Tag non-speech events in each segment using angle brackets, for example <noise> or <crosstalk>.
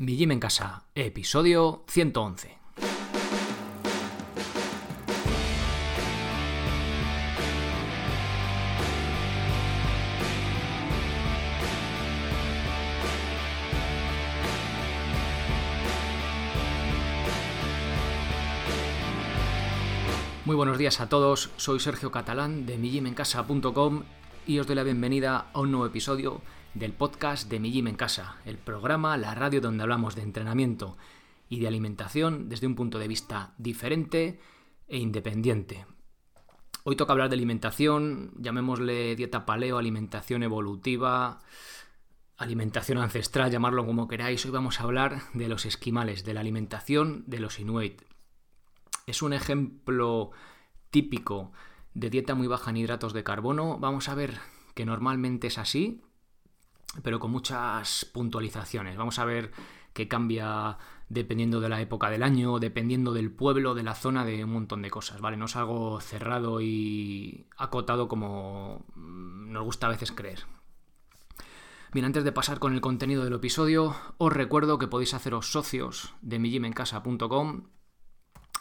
Mi Gym en Casa, episodio 111. Muy buenos días a todos, soy Sergio Catalán de mijimencasa.com y os doy la bienvenida a un nuevo episodio del podcast de Mi Gym en Casa, el programa, la radio donde hablamos de entrenamiento y de alimentación desde un punto de vista diferente e independiente. Hoy toca hablar de alimentación, llamémosle dieta paleo, alimentación evolutiva, alimentación ancestral, llamarlo como queráis. Hoy vamos a hablar de los esquimales, de la alimentación de los inuit. Es un ejemplo típico de dieta muy baja en hidratos de carbono. Vamos a ver que normalmente es así, pero con muchas puntualizaciones. Vamos a ver qué cambia dependiendo de la época del año, dependiendo del pueblo, de la zona, de un montón de cosas, ¿vale? No es algo cerrado y acotado como nos gusta a veces creer. Bien, antes de pasar con el contenido del episodio, os recuerdo que podéis haceros socios de mijimencasa.com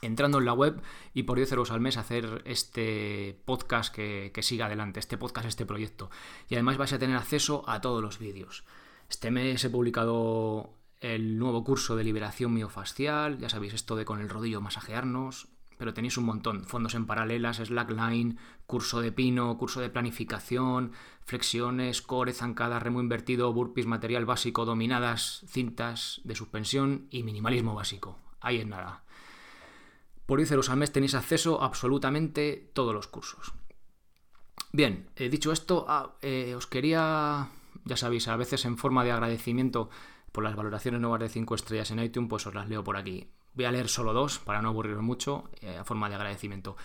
entrando en la web y por 10 euros al mes hacer este podcast que, siga adelante, este podcast, este proyecto. Y además vais a tener acceso a todos los vídeos. Este mes he publicado el nuevo curso de liberación miofascial, ya sabéis esto de con el rodillo masajearnos, pero tenéis un montón, fondos en paralelas, slackline, curso de pino, curso de planificación, flexiones, core, zancada, remo invertido, burpees, material básico, dominadas, cintas de suspensión y minimalismo básico. Ahí es nada. Por 10 euros al mes tenéis acceso a absolutamente todos los cursos. Bien, eh, dicho esto, ah, eh, os quería, ya sabéis, a veces en forma de agradecimiento por las valoraciones nuevas de 5 estrellas en iTunes, pues os las leo por aquí. Voy a leer solo dos para no aburriros mucho, eh, a forma de agradecimiento.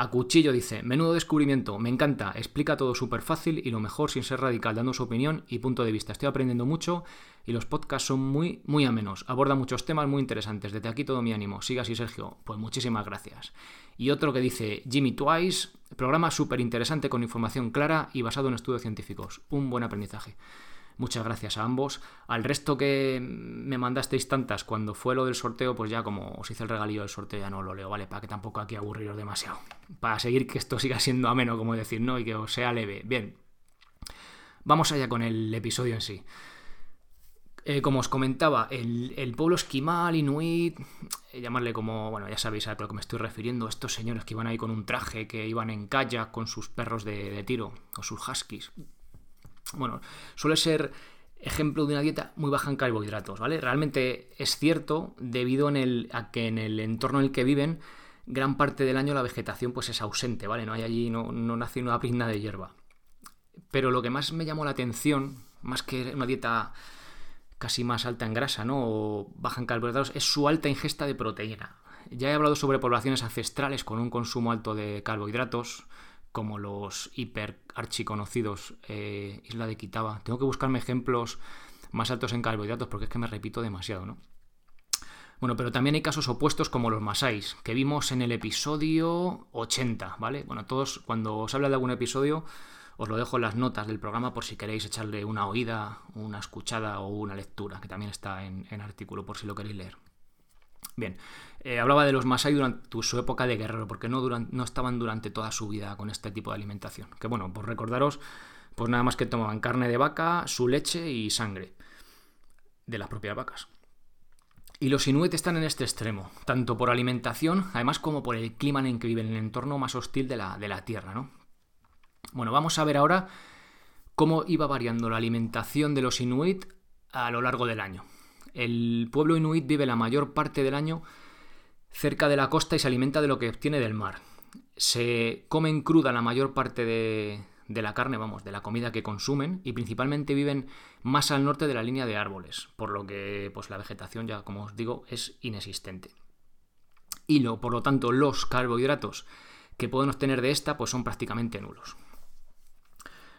A Cuchillo dice, menudo descubrimiento, me encanta, explica todo súper fácil y lo mejor sin ser radical, dando su opinión y punto de vista. Estoy aprendiendo mucho y los podcasts son muy, muy amenos, aborda muchos temas muy interesantes. Desde aquí todo mi ánimo. Siga así, Sergio. Pues muchísimas gracias. Y otro que dice, Jimmy Twice, programa súper interesante con información clara y basado en estudios científicos. Un buen aprendizaje. Muchas gracias a ambos. Al resto que me mandasteis tantas cuando fue lo del sorteo, pues ya como os hice el regalío del sorteo ya no lo leo, ¿vale? Para que tampoco aquí aburriros demasiado. Para seguir que esto siga siendo ameno, como decir, ¿no? Y que os sea leve. Bien. Vamos allá con el episodio en sí. Eh, como os comentaba, el, pueblo esquimal, inuit, eh, llamarle como, bueno, ya sabéis a lo que me estoy refiriendo, estos señores que iban ahí con un traje, que iban en kayak con sus perros de, de tiro, o sus huskies. Bueno, suele ser ejemplo de una dieta muy baja en carbohidratos, ¿vale? Realmente es cierto debido a que en el entorno en el que viven gran parte del año la vegetación pues es ausente, ¿vale? No hay allí, no, no nace una prizna de hierba. Pero lo que más me llamó la atención, más que una dieta casi más alta en grasa, ¿no? O baja en carbohidratos, es su alta ingesta de proteína. Ya he hablado sobre poblaciones ancestrales con un consumo alto de carbohidratos, como los hiper archiconocidos eh, Isla de Quitaba. Tengo que buscarme ejemplos más altos en carbohidratos porque es que me repito demasiado, ¿no? Bueno, pero también hay casos opuestos como los masáis, que vimos en el episodio 80, ¿vale? Bueno, todos, cuando os habla de algún episodio, os lo dejo en las notas del programa por si queréis echarle una oída, una escuchada o una lectura, que también está en, en artículo por si lo queréis leer. Bien, eh, hablaba de los Masai durante su época de guerrero, porque no, estaban durante toda su vida con este tipo de alimentación. Que bueno, pues recordaros, pues nada más que tomaban carne de vaca, su leche y sangre de las propias vacas. Y los inuit están en este extremo, tanto por alimentación, además como por el clima en el que viven, en el entorno más hostil de la, de la Tierra, ¿no? Bueno, vamos a ver ahora cómo iba variando la alimentación de los inuit a lo largo del año. El pueblo inuit vive la mayor parte del año cerca de la costa y se alimenta de lo que obtiene del mar. Se comen cruda la mayor parte de, la carne, vamos, de la comida que consumen y principalmente viven más al norte de la línea de árboles, por lo que pues la vegetación ya, como os digo, es inexistente. Y lo, por lo tanto, los carbohidratos que pueden obtener de esta pues son prácticamente nulos.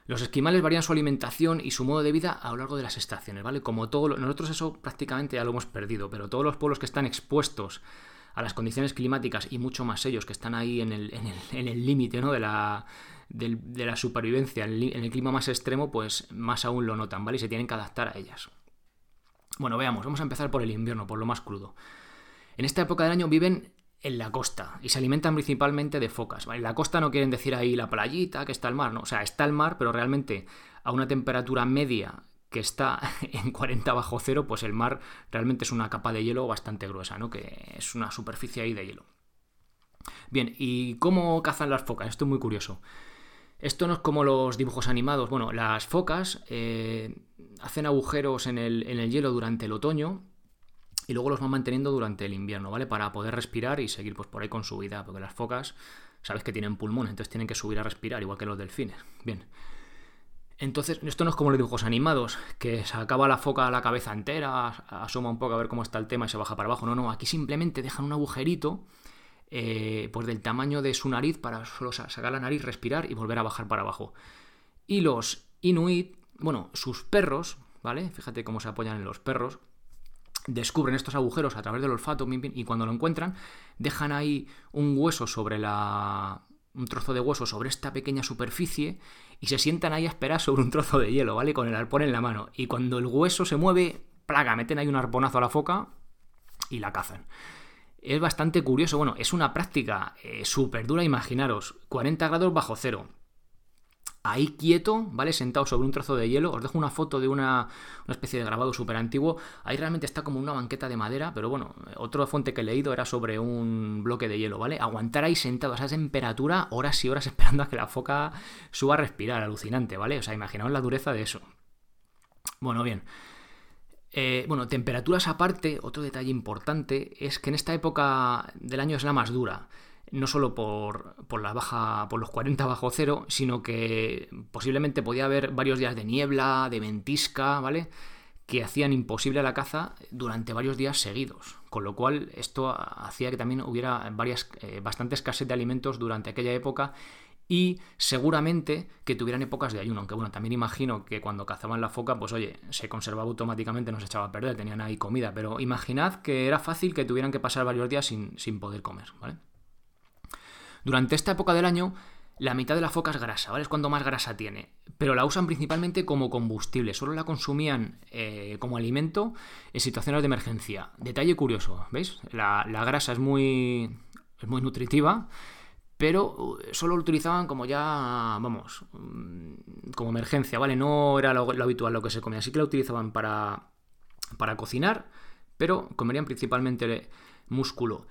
Los esquimales varían su alimentación y su modo de vida a lo largo de las estaciones, ¿vale? Como todos nosotros eso prácticamente ya lo hemos perdido, pero todos los pueblos que están expuestos a las condiciones climáticas y mucho más ellos que están ahí en el límite ¿no? de, la, de, la supervivencia, en el, clima más extremo, pues más aún lo notan, ¿vale? Y se tienen que adaptar a ellas. Bueno, veamos, vamos a empezar por el invierno, por lo más crudo. En esta época del año viven en la costa y se alimentan principalmente de focas. En la costa no quieren decir ahí la playita, que está el mar, no. O sea, está el mar, pero realmente a una temperatura media que está <laughs> en 40 bajo cero, pues el mar realmente es una capa de hielo bastante gruesa, ¿no? Que es una superficie ahí de hielo. Bien, ¿y cómo cazan las focas? Esto es muy curioso. Esto no es como los dibujos animados. Bueno, las focas eh, hacen agujeros en el, en el hielo durante el otoño y luego los van manteniendo durante el invierno, ¿vale? Para poder respirar y seguir pues, por ahí con su vida, porque las focas, sabes que tienen pulmones, entonces tienen que subir a respirar, igual que los delfines. Bien. Entonces, esto no es como los dibujos animados, que se acaba la foca la cabeza entera, asoma un poco a ver cómo está el tema y se baja para abajo. No, no, aquí simplemente dejan un agujerito, eh, pues del tamaño de su nariz para solo sacar la nariz, respirar y volver a bajar para abajo. Y los inuit, bueno, sus perros, ¿vale? Fíjate cómo se apoyan en los perros descubren estos agujeros a través del olfato y cuando lo encuentran dejan ahí un hueso sobre la un trozo de hueso sobre esta pequeña superficie y se sientan ahí a esperar sobre un trozo de hielo, ¿vale? Con el arpón en la mano. Y cuando el hueso se mueve, plaga, meten ahí un arponazo a la foca y la cazan. Es bastante curioso, bueno, es una práctica eh, súper dura, imaginaros, 40 grados bajo cero ahí quieto, ¿vale? Sentado sobre un trozo de hielo. Os dejo una foto de una, especie de grabado súper antiguo. Ahí realmente está como una banqueta de madera, pero bueno, otra fuente que he leído era sobre un bloque de hielo, ¿vale? Aguantar ahí sentado a esa temperatura horas y horas <laughs> esperando a que la foca suba a respirar, alucinante, ¿vale? O sea, imaginaos la dureza de eso. Bueno, bien. Eh, bueno, temperaturas aparte, otro detalle importante es que en esta época del año es la más dura no solo por, la baja, por los 40 bajo cero, sino que posiblemente podía haber varios días de niebla, de ventisca, ¿vale? que hacían imposible la caza durante varios días seguidos, con lo cual esto hacía que también hubiera varias, eh, bastante escasez de alimentos durante aquella época y seguramente que tuvieran épocas de ayuno, aunque bueno, también imagino que cuando cazaban la foca, pues oye, se conservaba automáticamente, no se echaba a perder, tenían ahí comida, pero imaginad que era fácil que tuvieran que pasar varios días sin, sin poder comer, ¿vale? Durante esta época del año, la mitad de la foca es grasa, ¿vale? Es cuando más grasa tiene. Pero la usan principalmente como combustible, solo la consumían eh, como alimento en situaciones de emergencia. Detalle curioso, ¿veis? La, grasa es muy, es muy nutritiva, pero uh, solo lo utilizaban como ya, vamos, mm, como emergencia, ¿vale? No era lo, lo habitual lo que se comía, así que la utilizaban para, para cocinar, pero comerían principalmente músculo.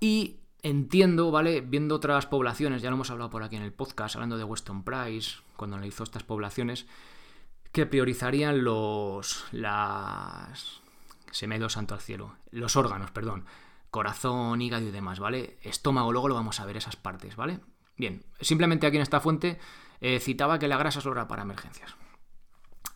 Y Entiendo, ¿vale? Viendo otras poblaciones, ya lo hemos hablado por aquí en el podcast, hablando de Weston Price, cuando analizó estas poblaciones, que priorizarían los. las. se me ha ido santo al cielo. Los órganos, perdón. Corazón, hígado y demás, ¿vale? Estómago, luego lo vamos a ver esas partes, ¿vale? Bien, simplemente aquí en esta fuente eh, citaba que la grasa solo era para emergencias.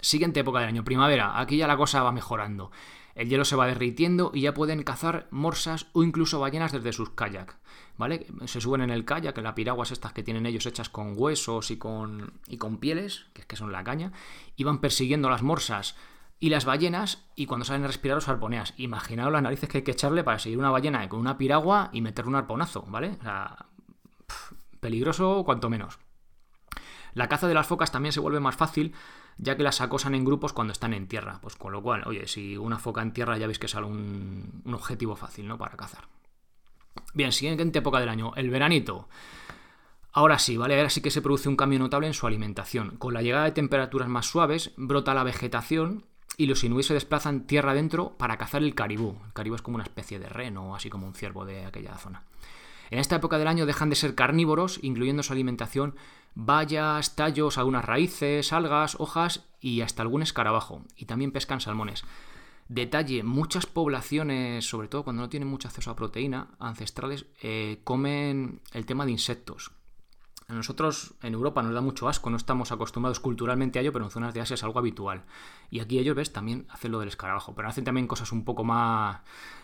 Siguiente época del año, primavera. Aquí ya la cosa va mejorando. El hielo se va derritiendo y ya pueden cazar morsas o incluso ballenas desde sus kayak. ¿Vale? Se suben en el kayak, en las piraguas estas que tienen ellos hechas con huesos y con, y con pieles, que es que son la caña, y van persiguiendo las morsas y las ballenas y cuando salen a respirar los arponeas. Imaginaos las narices que hay que echarle para seguir una ballena con una piragua y meterle un arponazo, ¿vale? O sea, peligroso cuanto menos. La caza de las focas también se vuelve más fácil ya que las acosan en grupos cuando están en tierra. Pues con lo cual, oye, si una foca en tierra ya veis que un, un objetivo fácil, ¿no? Para cazar. Bien, siguiente época del año, el veranito. Ahora sí, ¿vale? Ahora sí que se produce un cambio notable en su alimentación. Con la llegada de temperaturas más suaves, brota la vegetación y los inuit se desplazan tierra adentro para cazar el caribú. El caribú es como una especie de reno, así como un ciervo de aquella zona. En esta época del año dejan de ser carnívoros, incluyendo su alimentación bayas, tallos, algunas raíces, algas, hojas y hasta algún escarabajo. Y también pescan salmones. Detalle, muchas poblaciones, sobre todo cuando no tienen mucho acceso a proteína, ancestrales, eh, comen el tema de insectos. A nosotros en Europa nos da mucho asco, no estamos acostumbrados culturalmente a ello, pero en zonas de Asia es algo habitual. Y aquí ellos, ves, también hacen lo del escarabajo, pero hacen también cosas un poco más,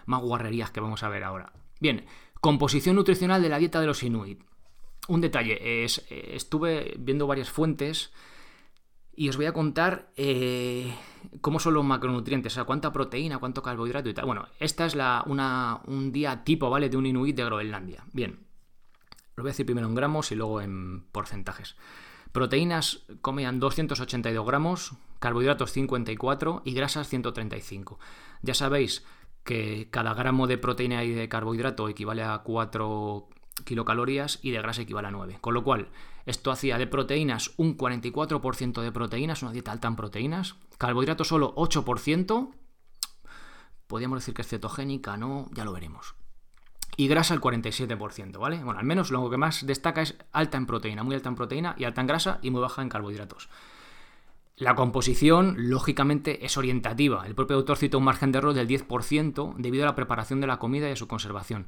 más guarrerías que vamos a ver ahora. Bien, composición nutricional de la dieta de los inuit un detalle, es, eh, estuve viendo varias fuentes y os voy a contar eh, cómo son los macronutrientes, o sea, cuánta proteína, cuánto carbohidrato y tal. Bueno, esta es la, una, un día tipo, ¿vale? De un inuit de Groenlandia. Bien, lo voy a decir primero en gramos y luego en porcentajes. Proteínas comían 282 gramos, carbohidratos 54 y grasas 135. Ya sabéis que cada gramo de proteína y de carbohidrato equivale a 4 kilocalorías y de grasa equivale a 9. Con lo cual, esto hacía de proteínas un 44% de proteínas, una dieta alta en proteínas, carbohidratos solo 8%, podríamos decir que es cetogénica, no, ya lo veremos. Y grasa el 47%, ¿vale? Bueno, al menos lo que más destaca es alta en proteína, muy alta en proteína y alta en grasa y muy baja en carbohidratos. La composición, lógicamente, es orientativa. El propio autor cita un margen de error del 10% debido a la preparación de la comida y a su conservación.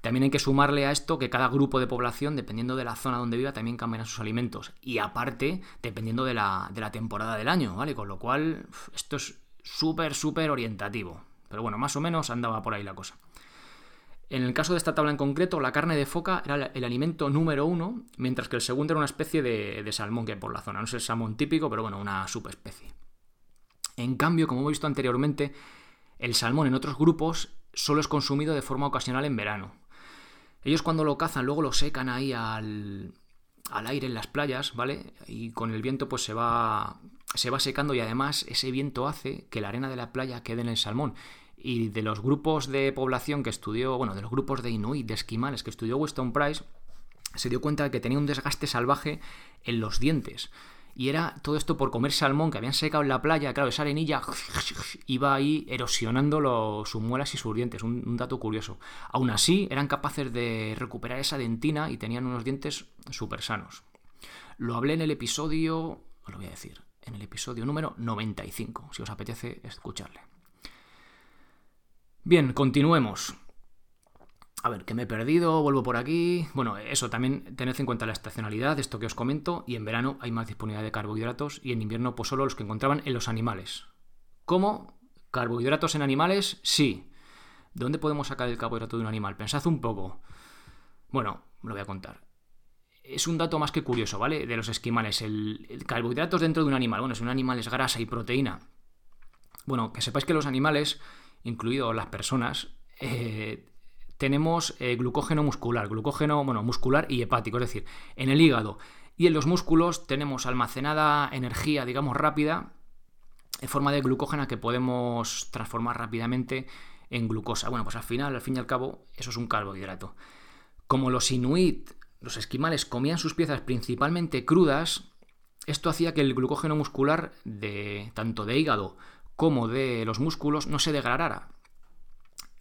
También hay que sumarle a esto que cada grupo de población, dependiendo de la zona donde viva, también cambiará sus alimentos. Y aparte, dependiendo de la, de la temporada del año, ¿vale? Con lo cual, esto es súper, súper orientativo. Pero bueno, más o menos andaba por ahí la cosa. En el caso de esta tabla en concreto, la carne de foca era el alimento número uno, mientras que el segundo era una especie de, salmón que hay por la zona. No es el salmón típico, pero bueno, una subespecie. En cambio, como hemos visto anteriormente, el salmón en otros grupos solo es consumido de forma ocasional en verano. Ellos cuando lo cazan luego lo secan ahí al, al aire en las playas, ¿vale? Y con el viento pues se va, se va secando y además ese viento hace que la arena de la playa quede en el salmón y de los grupos de población que estudió, bueno, de los grupos de Inuit, de esquimales que estudió Weston Price, se dio cuenta de que tenía un desgaste salvaje en los dientes. Y era todo esto por comer salmón que habían secado en la playa. Claro, esa arenilla iba ahí erosionando los, sus muelas y sus dientes. Un, un, dato curioso. Aún así, eran capaces de recuperar esa dentina y tenían unos dientes súper sanos. Lo hablé en el episodio. Os lo voy a decir. En el episodio número 95, si os apetece escucharle. Bien, continuemos. A ver, que me he perdido, vuelvo por aquí. Bueno, eso también tened en cuenta la estacionalidad, esto que os comento, y en verano hay más disponibilidad de carbohidratos y en invierno pues solo los que encontraban en los animales. ¿Cómo? ¿Carbohidratos en animales? Sí. ¿Dónde podemos sacar el carbohidrato de un animal? Pensad un poco. Bueno, lo voy a contar. Es un dato más que curioso, ¿vale? De los esquimales. El, el carbohidratos dentro de un animal. Bueno, si un animal es grasa y proteína. Bueno, que sepáis que los animales incluidos las personas, <laughs> eh, tenemos eh, glucógeno muscular, glucógeno bueno, muscular y hepático, es decir, en el hígado y en los músculos tenemos almacenada energía, digamos, rápida, en forma de glucógeno que podemos transformar rápidamente en glucosa. Bueno, pues al final, al fin y al cabo, eso es un carbohidrato. Como los inuit, los esquimales, comían sus piezas principalmente crudas, esto hacía que el glucógeno muscular de tanto de hígado como de los músculos no se degradara.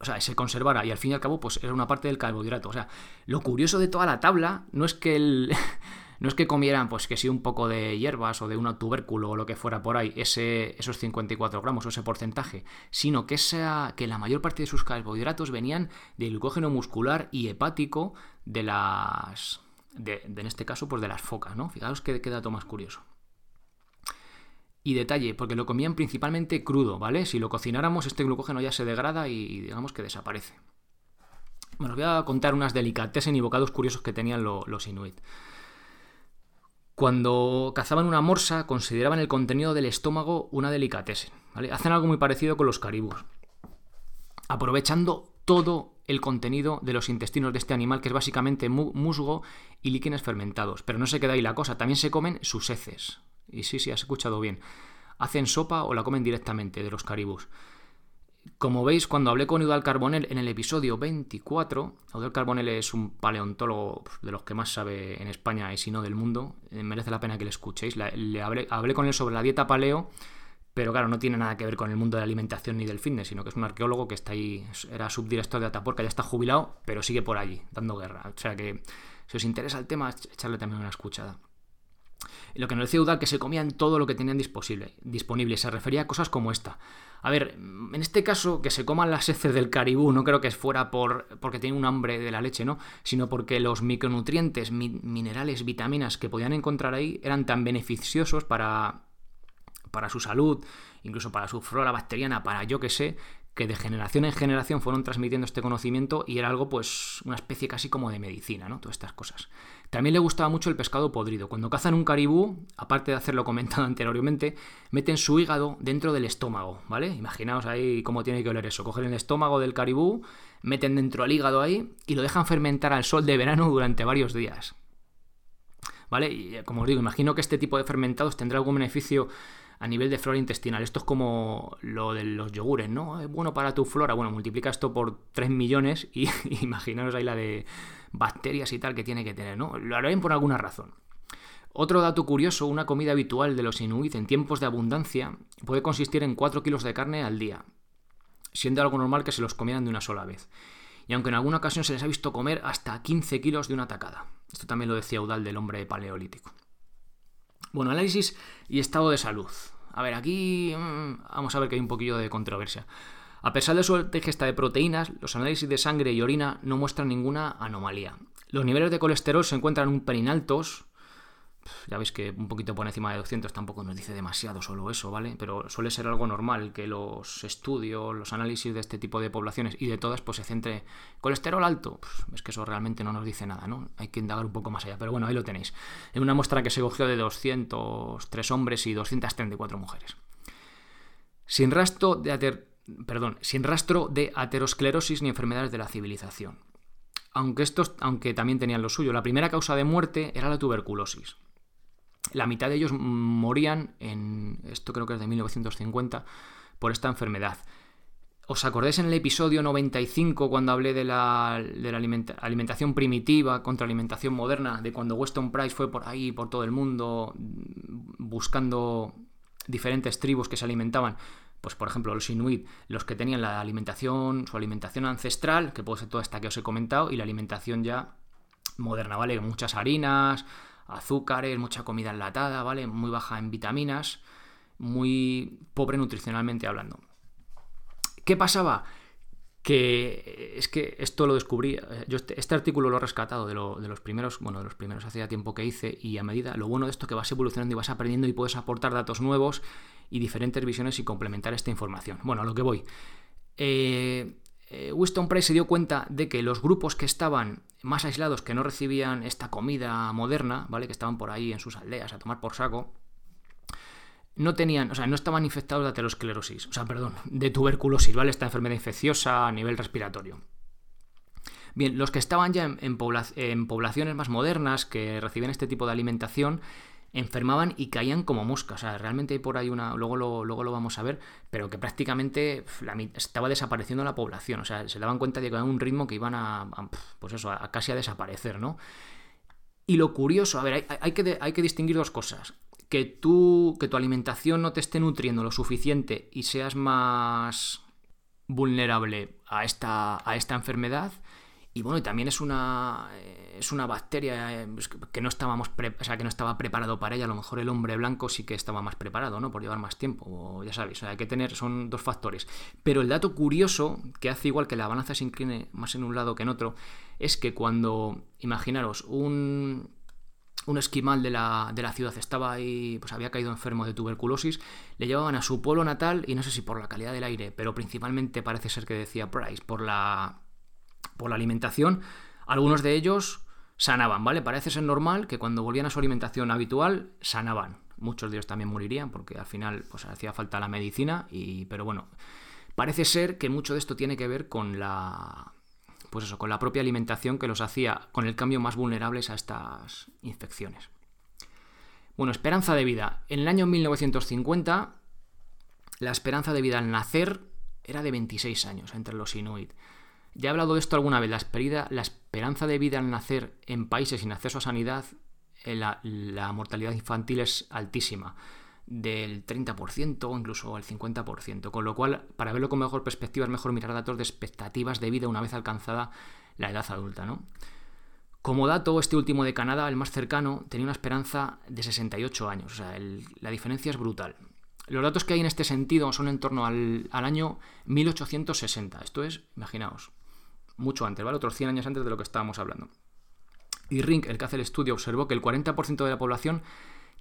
O sea, se conservara y al fin y al cabo pues era una parte del carbohidrato. O sea, lo curioso de toda la tabla no es que el... <laughs> no es que comieran, pues que sí, un poco de hierbas o de un tubérculo o lo que fuera por ahí, ese, esos 54 gramos o ese porcentaje, sino que, sea, que la mayor parte de sus carbohidratos venían del glucógeno muscular y hepático de las. De, en este caso, pues de las focas, ¿no? Fijaos qué, qué dato más curioso. Y detalle, porque lo comían principalmente crudo, ¿vale? Si lo cocináramos, este glucógeno ya se degrada y digamos que desaparece. Bueno, os voy a contar unas delicatessen y bocados curiosos que tenían los inuit. Cuando cazaban una morsa, consideraban el contenido del estómago una delicatessen, ¿vale? Hacen algo muy parecido con los caribús. Aprovechando todo el contenido de los intestinos de este animal, que es básicamente musgo y líquenes fermentados. Pero no se queda ahí la cosa, también se comen sus heces, y sí, sí, has escuchado bien. Hacen sopa o la comen directamente de los caribús. Como veis, cuando hablé con Udal Carbonell en el episodio 24, Udal Carbonell es un paleontólogo de los que más sabe en España y si no del mundo, eh, merece la pena que le escuchéis. Le, hablé, con él sobre la dieta paleo, pero claro, no tiene nada que ver con el mundo de la alimentación ni del fitness, sino que es un arqueólogo que está ahí, era subdirector de Ataporca, ya está jubilado, pero sigue por allí, dando guerra. O sea que, si os interesa el tema, echarle también una escuchada. Lo que nos decía Udal que se comían todo lo que tenían disponible, disponible. Se refería a cosas como esta. A ver, en este caso, que se coman las heces del caribú, no creo que fuera por, porque tienen un hambre de la leche, ¿no? Sino porque los micronutrientes, minerales, vitaminas que podían encontrar ahí eran tan beneficiosos para, para su salud, incluso para su flora bacteriana, para yo que sé, que de generación en generación fueron transmitiendo este conocimiento y era algo, pues, una especie casi como de medicina, ¿no? Todas estas cosas. También le gustaba mucho el pescado podrido. Cuando cazan un caribú, aparte de hacerlo comentado <laughs> anteriormente, meten su hígado dentro del estómago, ¿vale? Imaginaos ahí cómo tiene que oler eso. Cogen el estómago del caribú, meten dentro el hígado ahí y lo dejan fermentar al sol de verano durante varios días. ¿vale? Y como os digo, imagino que este tipo de fermentados tendrá algún beneficio a nivel de flora intestinal. Esto es como lo de los yogures, ¿no? Es bueno para tu flora. Bueno, multiplica esto por 3 millones y <laughs> imaginaros ahí la de bacterias y tal que tiene que tener, ¿no? Lo harán por alguna razón. Otro dato curioso, una comida habitual de los inuit en tiempos de abundancia puede consistir en 4 kilos de carne al día, siendo algo normal que se los comieran de una sola vez. Y aunque en alguna ocasión se les ha visto comer hasta 15 kilos de una tacada. Esto también lo decía Udal del hombre paleolítico. Bueno, análisis y estado de salud. A ver, aquí mm, vamos a ver que hay un poquillo de controversia. A pesar de su ingesta de proteínas, los análisis de sangre y orina no muestran ninguna anomalía. Los niveles de colesterol se encuentran un pelín altos, ya veis que un poquito por encima de 200 tampoco nos dice demasiado solo eso, ¿vale? Pero suele ser algo normal que los estudios, los análisis de este tipo de poblaciones y de todas, pues se centre colesterol alto. Pues, es que eso realmente no nos dice nada, ¿no? Hay que indagar un poco más allá. Pero bueno, ahí lo tenéis. En una muestra que se cogió de 203 hombres y 234 mujeres. Sin rastro de perdón, sin rastro de aterosclerosis ni enfermedades de la civilización. Aunque estos, aunque también tenían lo suyo, la primera causa de muerte era la tuberculosis la mitad de ellos morían en, esto creo que es de 1950, por esta enfermedad. ¿Os acordáis en el episodio 95 cuando hablé de la, alimentación primitiva contra alimentación moderna? De cuando Weston Price fue por ahí, por todo el mundo, buscando diferentes tribus que se alimentaban. Pues por ejemplo los inuit, los que tenían la alimentación, su alimentación ancestral, que puede ser toda esta que os he comentado, y la alimentación ya moderna, ¿vale? Muchas harinas, azúcares, mucha comida enlatada, ¿vale? Muy baja en vitaminas, muy pobre nutricionalmente hablando. ¿Qué pasaba? Que es que esto lo descubrí, eh, yo este, este, artículo lo he rescatado de, de, los primeros, bueno, de los primeros hace tiempo que hice y a medida, lo bueno de esto es que vas evolucionando y vas aprendiendo y puedes aportar datos nuevos y diferentes visiones y complementar esta información. Bueno, a lo que voy. Eh, eh, Winston Price se dio cuenta de que los grupos que estaban más aislados, que no recibían esta comida moderna, ¿vale? Que estaban por ahí en sus aldeas a tomar por saco, no tenían, o sea, no estaban infectados de aterosclerosis, o sea, perdón, de tuberculosis, ¿vale? Esta enfermedad infecciosa a nivel respiratorio. Bien, los que estaban ya en poblaciones más modernas, que recibían este tipo de alimentación, enfermaban y caían como moscas. O sea, realmente hay por ahí una, luego lo, luego lo vamos a ver, pero que prácticamente estaba desapareciendo la población. O sea, se daban cuenta de que era un ritmo que iban a, pues eso, a casi a desaparecer, ¿no? Y lo curioso, a ver, hay, que, hay que distinguir dos cosas. Que tú, que tu alimentación no te esté nutriendo lo suficiente y seas más vulnerable a esta, a esta enfermedad y bueno, y también es una, eh, es una bacteria eh, que no estábamos o sea, que no estaba preparado para ella. A lo mejor el hombre blanco sí que estaba más preparado, ¿no? Por llevar más tiempo, o ya sabéis, o sea, hay que tener, son dos factores. Pero el dato curioso, que hace igual que la balanza se incline más en un lado que en otro, es que cuando, imaginaros, un, un esquimal de la, de la, ciudad estaba ahí, pues había caído enfermo de tuberculosis, le llevaban a su pueblo natal y no sé si por la calidad del aire, pero principalmente parece ser que decía Price, por la por la alimentación, algunos de ellos sanaban, ¿vale? Parece ser normal que cuando volvían a su alimentación habitual, sanaban. Muchos de ellos también morirían porque al final pues, hacía falta la medicina, y, pero bueno, parece ser que mucho de esto tiene que ver con la, pues eso, con la propia alimentación que los hacía con el cambio más vulnerables a estas infecciones. Bueno, esperanza de vida. En el año 1950, la esperanza de vida al nacer era de 26 años entre los inuit. Ya he hablado de esto alguna vez, la, esperanza de vida al nacer en países sin acceso a sanidad, eh, la, mortalidad infantil es altísima, del 30% o incluso el 50%, con lo cual, para verlo con mejor perspectiva, es mejor mirar datos de expectativas de vida una vez alcanzada la edad adulta, ¿no? Como dato, este último de Canadá, el más cercano, tenía una esperanza de 68 años, o sea, la diferencia es brutal. Los datos que hay en este sentido son en torno al, al año 1860, esto es, imaginaos, mucho antes, ¿vale? Otros 100 años antes de lo que estábamos hablando. Y Rink, el que hace el estudio, observó que el 40% de la población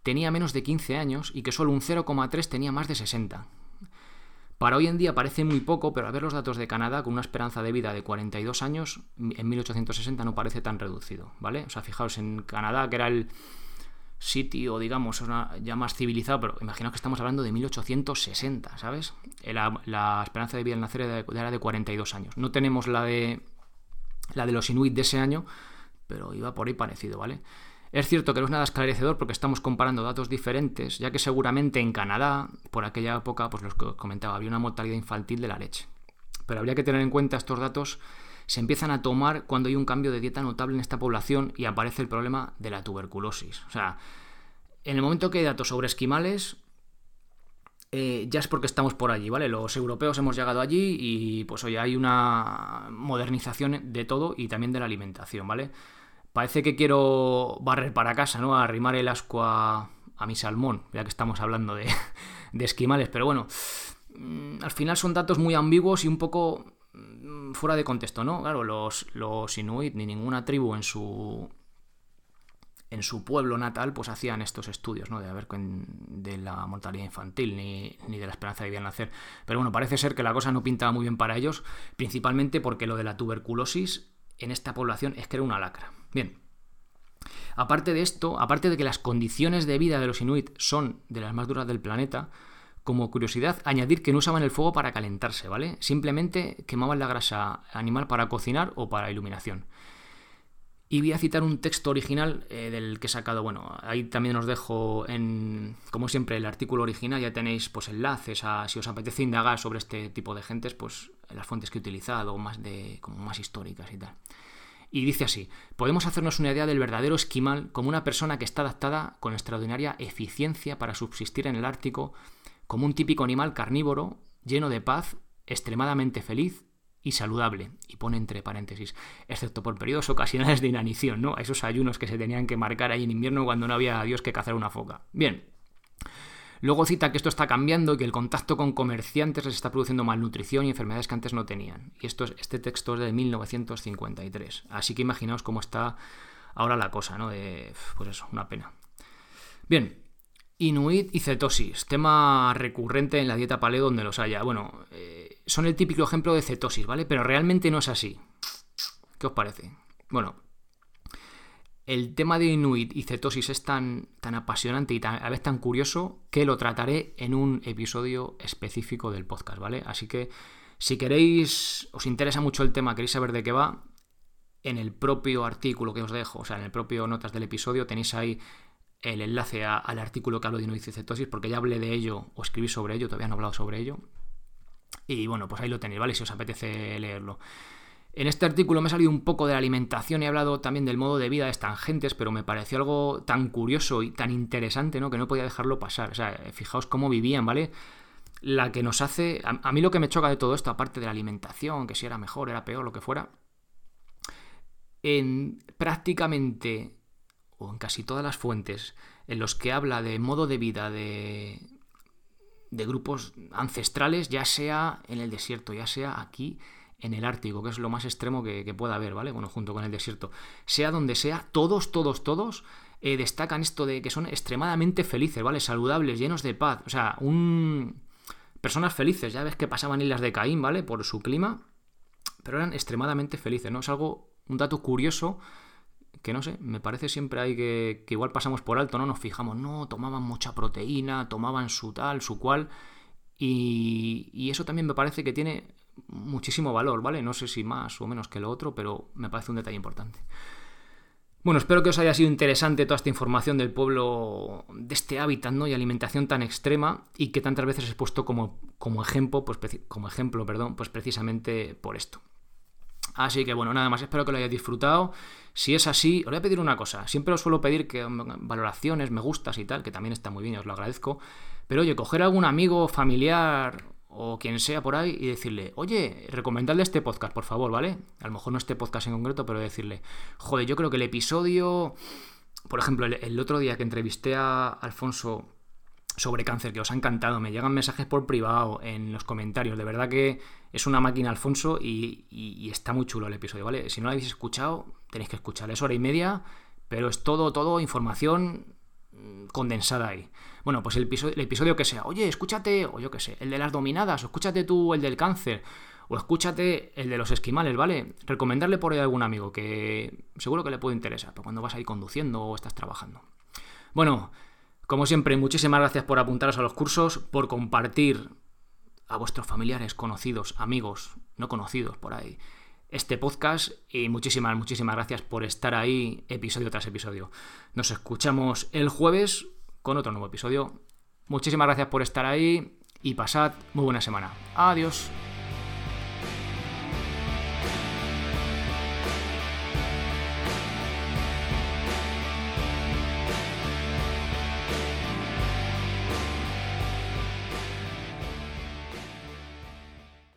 tenía menos de 15 años y que solo un 0,3 tenía más de 60. Para hoy en día parece muy poco, pero al ver los datos de Canadá, con una esperanza de vida de 42 años, en 1860 no parece tan reducido, ¿vale? O sea, fijaos, en Canadá, que era el sitio, digamos, ya más civilizado, pero imaginaos que estamos hablando de 1860, ¿sabes? La, esperanza de vida al nacer era de 42 años. No tenemos la de, la de los inuit de ese año, pero iba por ahí parecido, ¿vale? Es cierto que no es nada esclarecedor porque estamos comparando datos diferentes, ya que seguramente en Canadá, por aquella época, pues los que os comentaba, había una mortalidad infantil de la leche. Pero habría que tener en cuenta estos datos se empiezan a tomar cuando hay un cambio de dieta notable en esta población y aparece el problema de la tuberculosis. O sea, en el momento que hay datos sobre esquimales, eh, ya es porque estamos por allí, ¿vale? Los europeos hemos llegado allí y pues hoy hay una modernización de todo y también de la alimentación, ¿vale? Parece que quiero barrer para casa, ¿no? Arrimar el asco a, mi salmón, ya que estamos hablando de, <laughs> de esquimales, pero bueno, mm, al final son datos muy ambiguos y un poco fuera de contexto, ¿no? Claro, los, los inuit ni ninguna tribu en su en su pueblo natal pues hacían estos estudios, ¿no? De haber de la mortalidad infantil ni, ni, de la esperanza de vida al nacer. Pero bueno, parece ser que la cosa no pintaba muy bien para ellos, principalmente porque lo de la tuberculosis en esta población es que era una lacra. Bien. Aparte de esto, aparte de que las condiciones de vida de los inuit son de las más duras del planeta, como curiosidad, añadir que no usaban el fuego para calentarse, ¿vale? Simplemente quemaban la grasa animal para cocinar o para iluminación. Y voy a citar un texto original eh, del que he sacado. Bueno, ahí también os dejo en, como siempre, el artículo original. Ya tenéis pues enlaces a si os apetece indagar sobre este tipo de gentes, pues las fuentes que he utilizado, más de, como más históricas y tal. Y dice así: podemos hacernos una idea del verdadero esquimal como una persona que está adaptada con extraordinaria eficiencia para subsistir en el Ártico, como un típico animal carnívoro, lleno de paz, extremadamente feliz y saludable, y pone entre paréntesis, excepto por periodos ocasionales de inanición, ¿no? A esos ayunos que se tenían que marcar ahí en invierno cuando no había Dios que cazar una foca. Bien. Luego cita que esto está cambiando y que el contacto con comerciantes les está produciendo malnutrición y enfermedades que antes no tenían. Y esto es, este texto es de 1953. Así que imaginaos cómo está ahora la cosa, ¿no? De, pues eso, una pena. Bien, Inuit y cetosis, tema recurrente en la dieta paleo donde los haya. Bueno, eh, son el típico ejemplo de cetosis, ¿vale? Pero realmente no es así. ¿Qué os parece? Bueno, el tema de Inuit y cetosis es tan, tan apasionante y a la vez tan curioso que lo trataré en un episodio específico del podcast, ¿vale? Así que si queréis, os interesa mucho el tema, queréis saber de qué va, en el propio artículo que os dejo, o sea, en el propio notas del episodio, tenéis ahí el enlace al artículo que hablo de cetosis porque ya hablé de ello o escribí sobre ello, todavía no he hablado sobre ello. Y bueno, pues ahí lo tenéis, ¿vale? Si os apetece leerlo. En este artículo me he salido un poco de la alimentación y he hablado también del modo de vida de estas gentes, pero me pareció algo tan curioso y tan interesante, ¿no? Que no podía dejarlo pasar. O sea, fijaos cómo vivían, ¿vale? La que nos hace. A, a mí lo que me choca de todo esto, aparte de la alimentación, que si era mejor, era peor, lo que fuera. En prácticamente en casi todas las fuentes en los que habla de modo de vida de, de grupos ancestrales, ya sea en el desierto, ya sea aquí en el Ártico, que es lo más extremo que, pueda haber, ¿vale? Bueno, junto con el desierto. Sea donde sea, todos, todos, todos eh, destacan esto de que son extremadamente felices, ¿vale? Saludables, llenos de paz. O sea, un... personas felices, ya ves que pasaban islas de Caín, ¿vale? Por su clima, pero eran extremadamente felices, ¿no? Es algo, un dato curioso que no sé, me parece siempre hay que, que igual pasamos por alto, ¿no? Nos fijamos, no, tomaban mucha proteína, tomaban su tal, su cual, y, y eso también me parece que tiene muchísimo valor, ¿vale? No sé si más o menos que lo otro, pero me parece un detalle importante. Bueno, espero que os haya sido interesante toda esta información del pueblo, de este hábitat ¿no? y alimentación tan extrema y que tantas veces he puesto como, como ejemplo, pues, como ejemplo, perdón, pues precisamente por esto. Así que bueno, nada más, espero que lo hayáis disfrutado. Si es así, os voy a pedir una cosa. Siempre os suelo pedir que valoraciones, me gustas y tal, que también está muy bien, os lo agradezco. Pero oye, coger a algún amigo, familiar o quien sea por ahí y decirle, oye, recomendadle este podcast, por favor, ¿vale? A lo mejor no este podcast en concreto, pero decirle, joder, yo creo que el episodio, por ejemplo, el otro día que entrevisté a Alfonso sobre cáncer, que os ha encantado. Me llegan mensajes por privado en los comentarios. De verdad que es una máquina, Alfonso, y, está muy chulo el episodio, ¿vale? Si no lo habéis escuchado, tenéis que escuchar. Es hora y media, pero es todo, todo información mm, condensada ahí. Bueno, pues el episodio, el episodio que sea, oye, escúchate, o yo qué sé, el de las dominadas, o escúchate tú el del cáncer, o escúchate el de los esquimales, ¿vale? Recomendarle por ahí a algún amigo que seguro que le puede interesar, pero cuando vas ahí conduciendo o estás trabajando. Bueno, como siempre, muchísimas gracias por apuntaros a los cursos, por compartir a vuestros familiares, conocidos, amigos, no conocidos por ahí, este podcast y muchísimas, muchísimas gracias por estar ahí episodio tras episodio. Nos escuchamos el jueves con otro nuevo episodio. Muchísimas gracias por estar ahí y pasad muy buena semana. Adiós.